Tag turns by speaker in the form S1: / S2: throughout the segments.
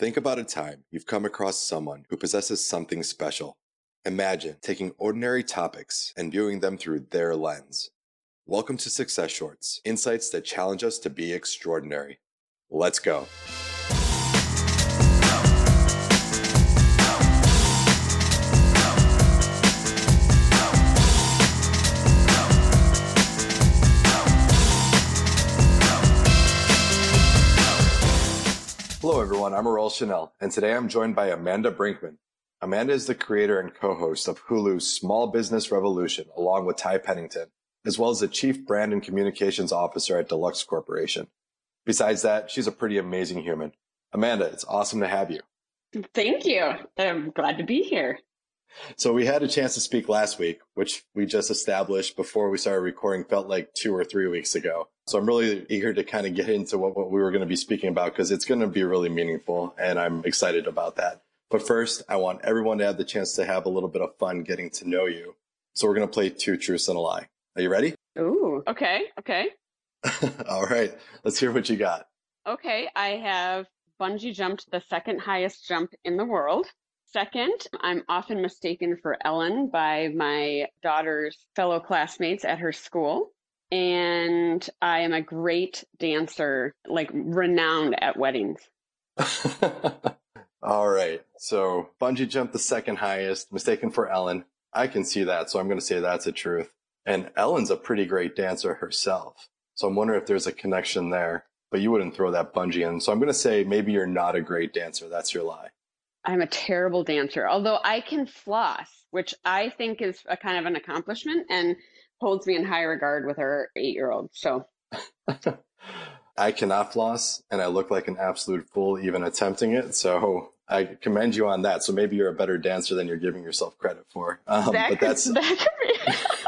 S1: Think about a time you've come across someone who possesses something special. Imagine taking ordinary topics and viewing them through their lens. Welcome to Success Shorts, insights that challenge us to be extraordinary. Let's go. Everyone. I'm Aurel Chanel, and today I'm joined by Amanda Brinkman. Amanda is the creator and co-host of Hulu's Small Business Revolution, along with Ty Pennington, as well as the chief brand and communications officer at Deluxe Corporation. Besides that, she's a pretty amazing human. Amanda, it's awesome to have you.
S2: Thank you. I'm glad to be here.
S1: So we had a chance to speak last week, which we just established before we started recording felt like two or three weeks ago. So I'm really eager to kind of get into what, what we were going to be speaking about because it's going to be really meaningful and I'm excited about that. But first, I want everyone to have the chance to have a little bit of fun getting to know you. So we're going to play two truths and a lie. Are you ready?
S2: Ooh, okay, okay.
S1: All right, let's hear what you got.
S2: Okay, I have bungee jumped the second highest jump in the world. Second, I'm often mistaken for Ellen by my daughter's fellow classmates at her school. And I am a great dancer, like renowned at weddings.
S1: All right. So bungee jump the second highest, mistaken for Ellen. I can see that. So I'm going to say that's a truth. And Ellen's a pretty great dancer herself. So I'm wondering if there's a connection there, but you wouldn't throw that bungee in. So I'm going to say maybe you're not a great dancer. That's your lie.
S2: I'm a terrible dancer, although I can floss, which I think is a kind of an accomplishment and holds me in high regard with our eight year old. So
S1: I cannot floss and I look like an absolute fool even attempting it. So I commend you on that. So maybe you're a better dancer than you're giving yourself credit for.
S2: Um, that but could, that's that could be.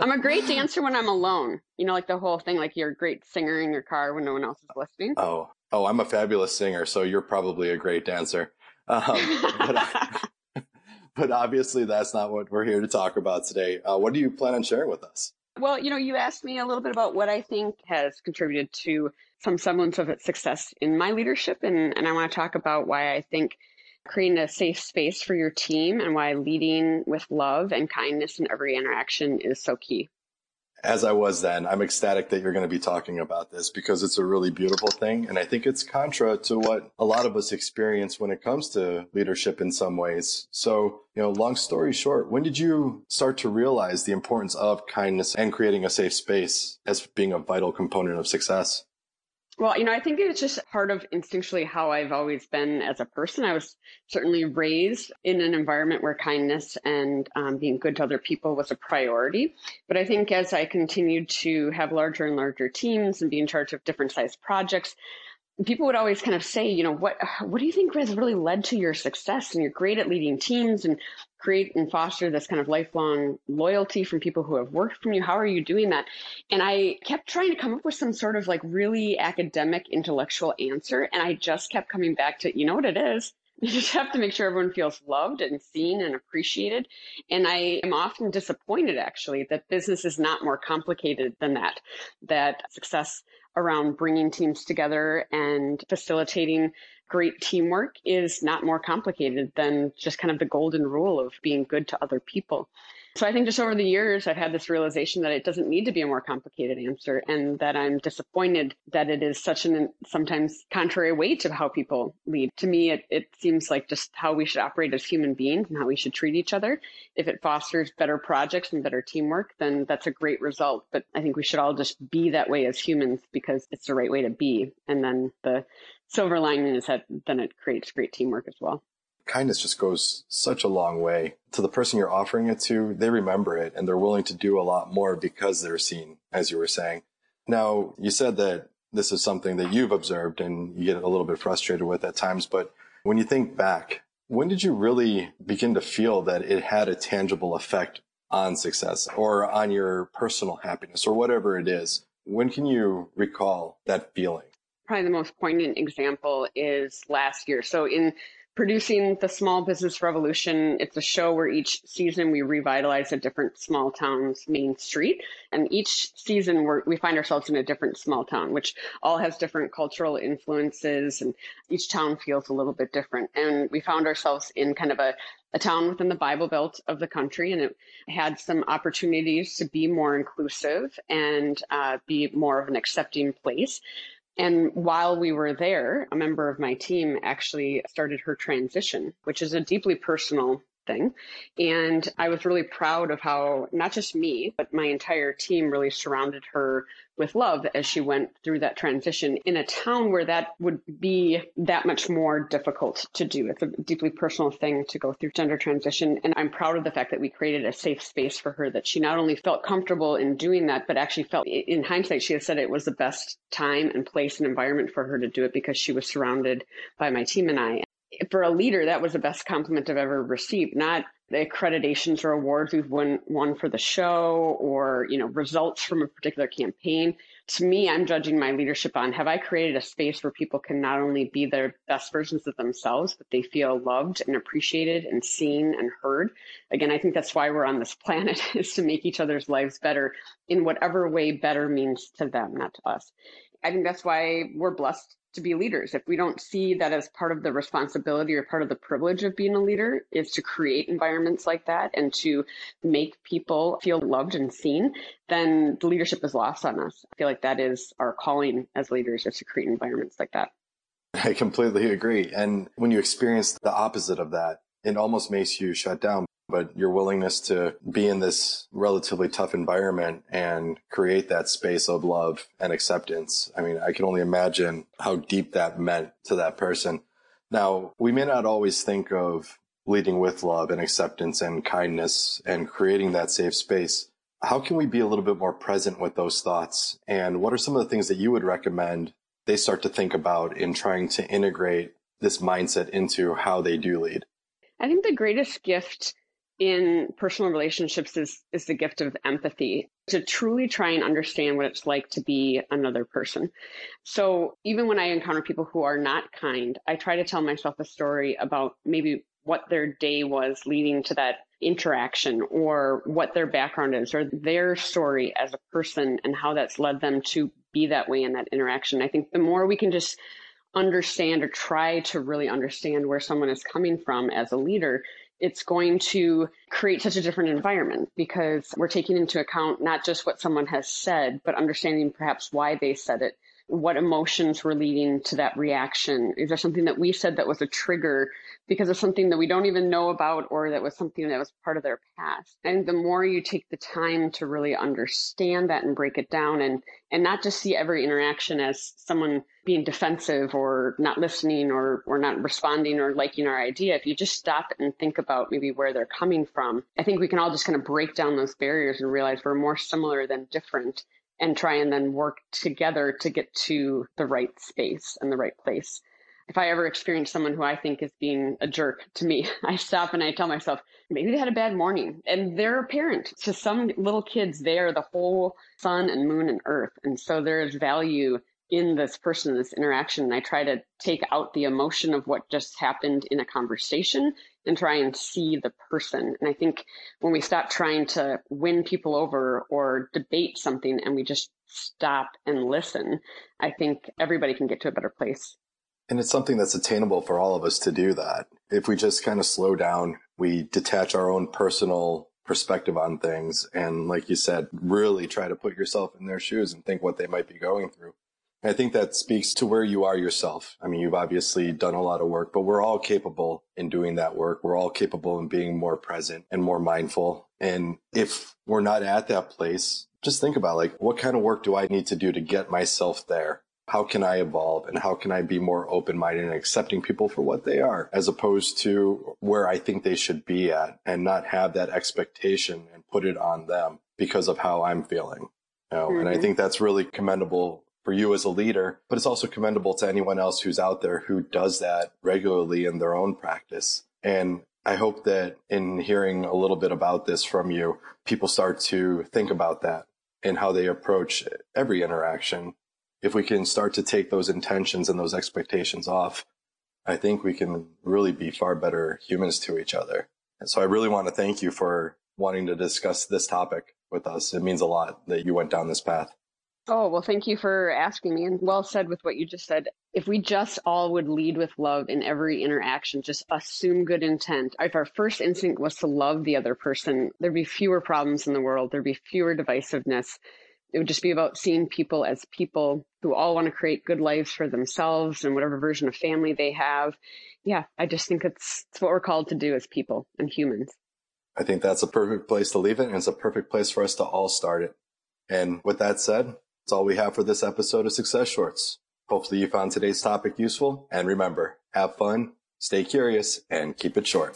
S2: I'm a great dancer when I'm alone. You know, like the whole thing, like you're a great singer in your car when no one else is listening.
S1: Oh, oh, I'm a fabulous singer. So you're probably a great dancer. Um, but, but, obviously, that's not what we're here to talk about today. Uh, what do you plan on sharing with us?
S2: Well, you know, you asked me a little bit about what I think has contributed to some semblance of its success in my leadership. And, and I want to talk about why I think creating a safe space for your team and why leading with love and kindness in every interaction is so key
S1: as I was then, I'm ecstatic that you're going to be talking about this because it's a really beautiful thing. And I think it's contra to what a lot of us experience when it comes to leadership in some ways. So, you know, long story short, when did you start to realize the importance of kindness and creating a safe space as being a vital component of success?
S2: Well, you know, I think it's just part of instinctually how I've always been as a person. I was certainly raised in an environment where kindness and um, being good to other people was a priority. But I think as I continued to have larger and larger teams and be in charge of different sized projects, people would always kind of say, you know, what what do you think has really led to your success? And you're great at leading teams and create and foster this kind of lifelong loyalty from people who have worked from you. How are you doing that? And I kept trying to come up with some sort of like really academic, intellectual answer, and I just kept coming back to, you know what it is. You just have to make sure everyone feels loved and seen and appreciated. And I am often disappointed actually that business is not more complicated than that, that success around bringing teams together and facilitating great teamwork is not more complicated than just kind of the golden rule of being good to other people. So I think just over the years, I've had this realization that it doesn't need to be a more complicated answer and that I'm disappointed that it is such an sometimes contrary way to how people lead. To me, it, it seems like just how we should operate as human beings and how we should treat each other. If it fosters better projects and better teamwork, then that's a great result. But I think we should all just be that way as humans because it's the right way to be. And then the silver lining is that then it creates great teamwork as well
S1: kindness just goes such a long way to the person you're offering it to. They remember it and they're willing to do a lot more because they're seen, as you were saying. Now, you said that this is something that you've observed and you get a little bit frustrated with at times, but when you think back, when did you really begin to feel that it had a tangible effect on success or on your personal happiness or whatever it is? When can you recall that feeling?
S2: Probably the most poignant example is last year. So in producing the Small Business Revolution. It's a show where each season we revitalize a different small town's main street. And each season we find ourselves in a different small town, which all has different cultural influences and each town feels a little bit different. And we found ourselves in kind of a, a town within the Bible Belt of the country, and it had some opportunities to be more inclusive and uh, be more of an accepting place. And while we were there, a member of my team actually started her transition, which is a deeply personal thing. And I was really proud of how not just me, but my entire team really surrounded her with love as she went through that transition in a town where that would be that much more difficult to do. It's a deeply personal thing to go through gender transition. And I'm proud of the fact that we created a safe space for her that she not only felt comfortable in doing that, but actually felt in hindsight, she has said it was the best time and place and environment for her to do it because she was surrounded by my team and I for a leader, that was the best compliment I've ever received. Not the accreditations or awards we've won, won for the show or, you know, results from a particular campaign. To me, I'm judging my leadership on have I created a space where people can not only be their best versions of themselves, but they feel loved and appreciated and seen and heard. Again, I think that's why we're on this planet is to make each other's lives better in whatever way better means to them, not to us. I think that's why we're blessed to be leaders. If we don't see that as part of the responsibility or part of the privilege of being a leader is to create environments like that and to make people feel loved and seen, then the leadership is lost on us. I feel like that is our calling as leaders is to create environments like that.
S1: I completely agree. And when you experience the opposite of that, it almost makes you shut down but your willingness to be in this relatively tough environment and create that space of love and acceptance. I mean, I can only imagine how deep that meant to that person. Now, we may not always think of leading with love and acceptance and kindness and creating that safe space. How can we be a little bit more present with those thoughts? And what are some of the things that you would recommend they start to think about in trying to integrate this mindset into how they do lead?
S2: I think the greatest gift in personal relationships is is the gift of empathy to truly try and understand what it's like to be another person. So even when I encounter people who are not kind, I try to tell myself a story about maybe what their day was leading to that interaction or what their background is or their story as a person and how that's led them to be that way in that interaction. I think the more we can just understand or try to really understand where someone is coming from as a leader, it's going to create such a different environment because we're taking into account not just what someone has said, but understanding perhaps why they said it, what emotions were leading to that reaction. Is there something that we said that was a trigger because of something that we don't even know about or that was something that was part of their past. And the more you take the time to really understand that and break it down and and not just see every interaction as someone being defensive or not listening or or not responding or liking our idea, if you just stop and think about maybe where they're coming from, I think we can all just kind of break down those barriers and realize we're more similar than different and try and then work together to get to the right space and the right place if I ever experience someone who I think is being a jerk to me, I stop and I tell myself, maybe they had a bad morning. And they're a parent. To some little kids, they are the whole sun and moon and earth. And so there is value in this person, this interaction. And I try to take out the emotion of what just happened in a conversation and try and see the person. And I think when we stop trying to win people over or debate something and we just stop and listen, I think everybody can get to a better place.
S1: And it's something that's attainable for all of us to do that. If we just kind of slow down, we detach our own personal perspective on things. And like you said, really try to put yourself in their shoes and think what they might be going through. I think that speaks to where you are yourself. I mean, you've obviously done a lot of work, but we're all capable in doing that work. We're all capable in being more present and more mindful. And if we're not at that place, just think about like, what kind of work do I need to do to get myself there? how can I evolve and how can I be more open minded and accepting people for what they are as opposed to where I think they should be at and not have that expectation and put it on them because of how I'm feeling. You know? mm-hmm. And I mm-hmm. think that's really commendable for you as a leader, but it's also commendable to anyone else who's out there who does that regularly in their own practice. And I hope that in hearing a little bit about this from you, people start to think about that and how they approach every interaction if we can start to take those intentions and those expectations off, I think we can really be far better humans to each other. And so I really want to thank you for wanting to discuss this topic with us. It means a lot that you went down this path.
S2: Oh, well, thank you for asking me. And well said with what you just said. If we just all would lead with love in every interaction, just assume good intent. If our first instinct was to love the other person, there'd be fewer problems in the world, there'd be fewer divisiveness. It would just be about seeing people as people who all want to create good lives for themselves and whatever version of family they have. Yeah, I just think it's, it's what we're called to do as people and humans.
S1: I think that's a perfect place to leave it. And it's a perfect place for us to all start it. And with that said, that's all we have for this episode of Success Shorts. Hopefully you found today's topic useful. And remember, have fun, stay curious, and keep it short.